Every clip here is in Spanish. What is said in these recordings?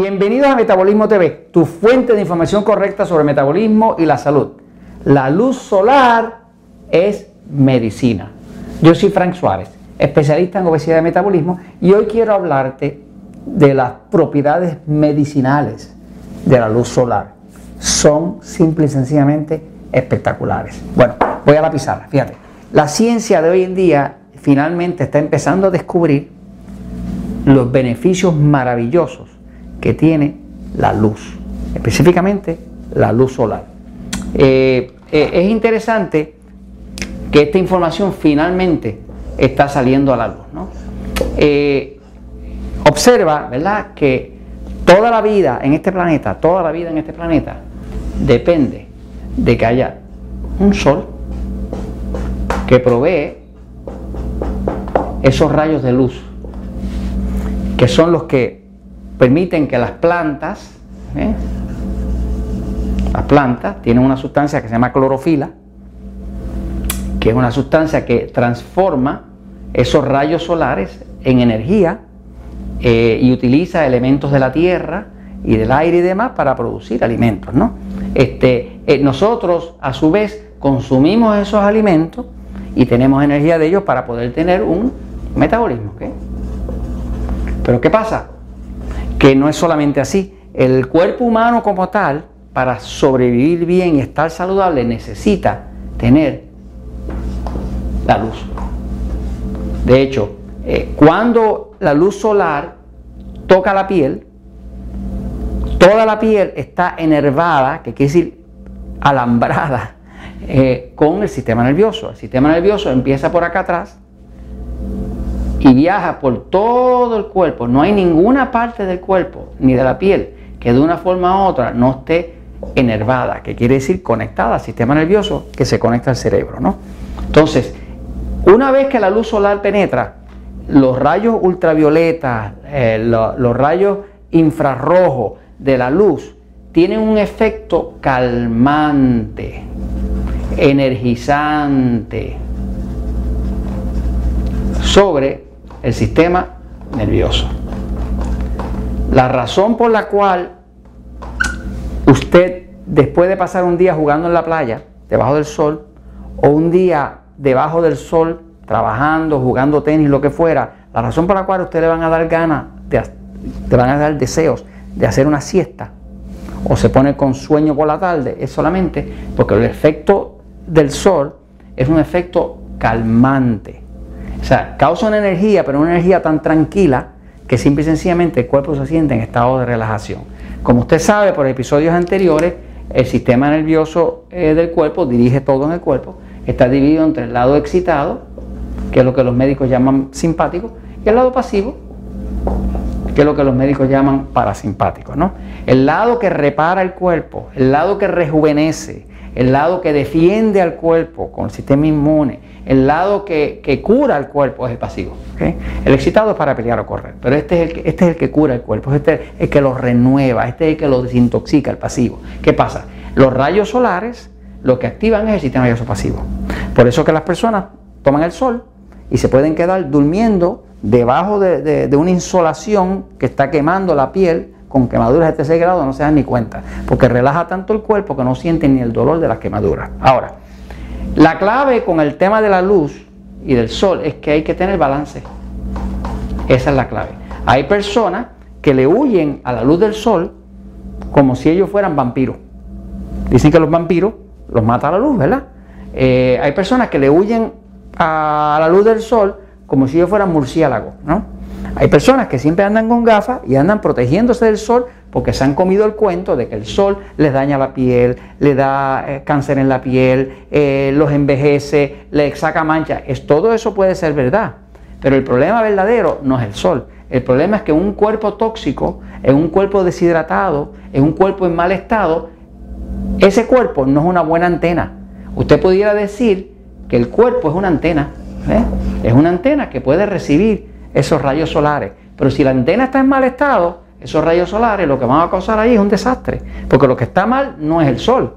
Bienvenidos a Metabolismo TV, tu fuente de información correcta sobre metabolismo y la salud. La luz solar es medicina. Yo soy Frank Suárez, especialista en obesidad y metabolismo, y hoy quiero hablarte de las propiedades medicinales de la luz solar. Son simple y sencillamente espectaculares. Bueno, voy a la pizarra, fíjate. La ciencia de hoy en día finalmente está empezando a descubrir los beneficios maravillosos que tiene la luz, específicamente la luz solar. Eh, eh, es interesante que esta información finalmente está saliendo a la luz. Eh, observa, ¿verdad?, que toda la vida en este planeta, toda la vida en este planeta, depende de que haya un sol que provee esos rayos de luz, que son los que permiten que las plantas, ¿eh? las plantas tienen una sustancia que se llama clorofila, que es una sustancia que transforma esos rayos solares en energía eh, y utiliza elementos de la tierra y del aire y demás para producir alimentos. ¿no? Este, eh, nosotros, a su vez, consumimos esos alimentos y tenemos energía de ellos para poder tener un metabolismo. Pero ¿qué pasa? Que no es solamente así. El cuerpo humano como tal, para sobrevivir bien y estar saludable, necesita tener la luz. De hecho, eh, cuando la luz solar toca la piel, toda la piel está enervada, que quiere decir alambrada, eh, con el sistema nervioso. El sistema nervioso empieza por acá atrás y viaja por todo el cuerpo. No hay ninguna parte del cuerpo ni de la piel que de una forma u otra no esté enervada, que quiere decir conectada al sistema nervioso que se conecta al cerebro. ¿no? Entonces, una vez que la luz solar penetra, los rayos ultravioletas, eh, los rayos infrarrojos de la luz tienen un efecto calmante, energizante sobre el sistema nervioso. La razón por la cual usted, después de pasar un día jugando en la playa, debajo del sol, o un día debajo del sol, trabajando, jugando tenis, lo que fuera, la razón por la cual usted le van a dar ganas, le van a dar deseos de hacer una siesta, o se pone con sueño por la tarde, es solamente porque el efecto del sol es un efecto calmante. O sea, causa una energía, pero una energía tan tranquila que simple y sencillamente el cuerpo se siente en estado de relajación. Como usted sabe por episodios anteriores, el sistema nervioso eh, del cuerpo dirige todo en el cuerpo, está dividido entre el lado excitado, que es lo que los médicos llaman simpático, y el lado pasivo, que es lo que los médicos llaman parasimpático. ¿no? El lado que repara el cuerpo, el lado que rejuvenece, el lado que defiende al cuerpo con el sistema inmune, el lado que, cura al cuerpo es el pasivo. El excitado es para pelear o correr, pero este es, el que, este es el que cura el cuerpo, este es el que lo renueva, este es el que lo desintoxica, el pasivo. ¿Qué pasa? Los rayos solares lo que activan es el sistema nervioso pasivo. Por eso que las personas toman el sol y se pueden quedar durmiendo debajo de, una insolación que está quemando la piel con quemaduras de tercer grado, no se dan ni cuenta, porque relaja tanto el cuerpo que no sienten ni el dolor de las quemaduras. Ahora, la clave con el tema de la luz y del sol es que hay que tener balance. Esa es la clave. Hay personas que le huyen a la luz del sol como si ellos fueran vampiros. Dicen que los vampiros los mata la luz, ¿verdad? Eh, hay personas que le huyen a la luz del sol como si ellos fueran murciélagos, ¿no? Hay personas que siempre andan con gafas y andan protegiéndose del sol porque se han comido el cuento de que el sol les daña la piel, le da eh, cáncer en la piel, eh, los envejece, le saca mancha. Es, todo eso puede ser verdad, pero el problema verdadero no es el sol. El problema es que un cuerpo tóxico, en un cuerpo deshidratado, en un cuerpo en mal estado, ese cuerpo no es una buena antena. Usted pudiera decir que el cuerpo es una antena, ¿eh? es una antena que puede recibir esos rayos solares, pero si la antena está en mal estado, esos rayos solares lo que van a causar ahí es un desastre. Porque lo que está mal no es el sol,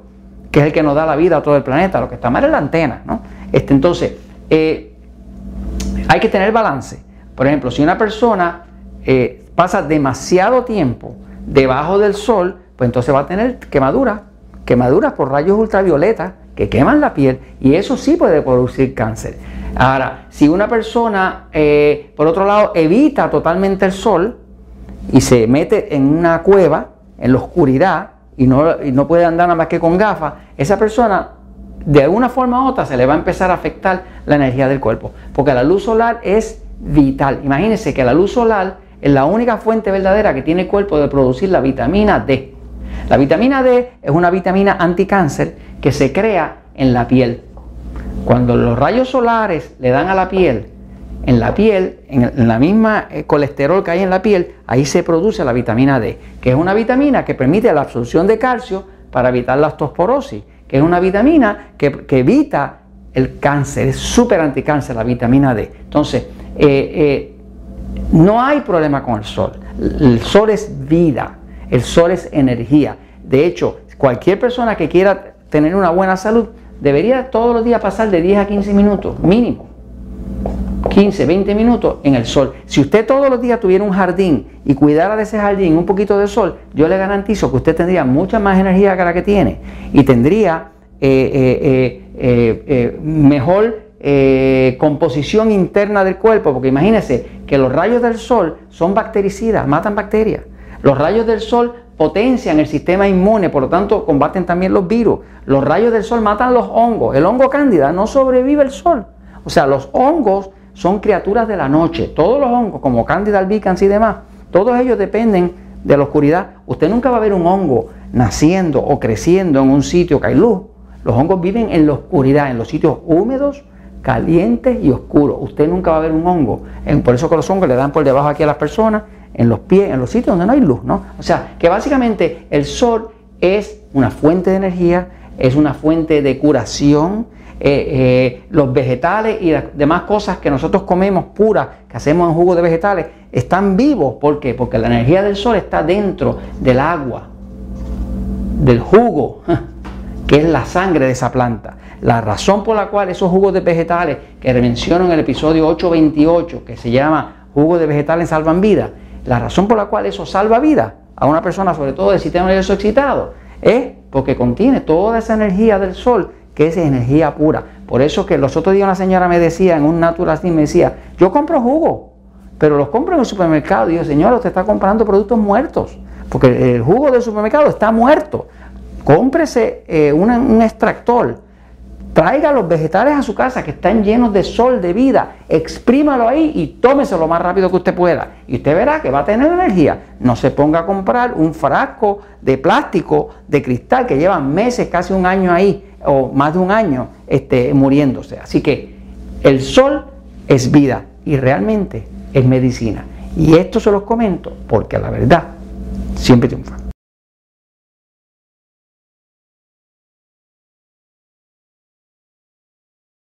que es el que nos da la vida a todo el planeta. Lo que está mal es la antena. ¿no? Este, entonces, eh, hay que tener balance. Por ejemplo, si una persona eh, pasa demasiado tiempo debajo del sol, pues entonces va a tener quemaduras, quemaduras por rayos ultravioletas que queman la piel y eso sí puede producir cáncer. Ahora, si una persona, eh, por otro lado, evita totalmente el sol y se mete en una cueva, en la oscuridad, y no, y no puede andar nada más que con gafas, esa persona de alguna forma u otra se le va a empezar a afectar la energía del cuerpo, porque la luz solar es vital. Imagínense que la luz solar es la única fuente verdadera que tiene el cuerpo de producir la vitamina D. La vitamina D es una vitamina anticáncer que se crea en la piel. Cuando los rayos solares le dan a la piel, en la piel, en la misma eh, colesterol que hay en la piel, ahí se produce la vitamina D, que es una vitamina que permite la absorción de calcio para evitar la osteoporosis, que es una vitamina que, evita el cáncer, es súper anticáncer la vitamina D. Entonces, eh, eh, no hay problema con el sol. El sol es vida, el sol es energía. De hecho, cualquier persona que quiera tener una buena salud debería todos los días pasar de 10 a 15 minutos, mínimo. 15, 20 minutos en el sol. Si usted todos los días tuviera un jardín y cuidara de ese jardín un poquito de sol, yo le garantizo que usted tendría mucha más energía que la que tiene y tendría eh, eh, eh, mejor composición interna del cuerpo, porque imagínese que los rayos del sol son bactericidas, matan bacterias. Los rayos del sol potencian el sistema inmune, por lo tanto combaten también los virus. Los rayos del sol matan los hongos. El hongo cándida no sobrevive el sol. O sea, los hongos son criaturas de la noche. Todos los hongos, como cándida albicans y demás, todos ellos dependen de la oscuridad. Usted nunca va a ver un hongo naciendo o creciendo en un sitio que hay luz. Los hongos viven en la oscuridad, en los sitios húmedos, calientes y oscuros. Usted nunca va a ver un hongo. Por eso que los hongos le dan por debajo aquí a las personas en los pies, en los sitios donde no hay luz, ¿no? O sea, que básicamente el sol es una fuente de energía, es una fuente de curación. Eh, eh, los vegetales y las demás cosas que nosotros comemos puras, que hacemos en jugo de vegetales, están vivos. ¿Por qué? Porque la energía del sol está dentro del agua, del jugo, que es la sangre de esa planta. La razón por la cual esos jugos de vegetales que menciono en el episodio 828, que se llama jugo de vegetales salvan vida, la razón por la cual eso salva vida a una persona, sobre todo del sistema nervioso excitado, es porque contiene toda esa energía del sol, que es energía pura. Por eso que los otros días una señora me decía, en un Natural Slim, me decía, yo compro jugo, pero los compro en el supermercado. Y yo, señora, usted está comprando productos muertos, porque el jugo del supermercado está muerto. Cómprese eh, un extractor Traiga los vegetales a su casa que están llenos de sol, de vida, exprímalo ahí y tómese lo más rápido que usted pueda. Y usted verá que va a tener energía. No se ponga a comprar un frasco de plástico, de cristal, que lleva meses, casi un año ahí, o más de un año este, muriéndose. Así que el sol es vida y realmente es medicina. Y esto se los comento porque la verdad siempre triunfa.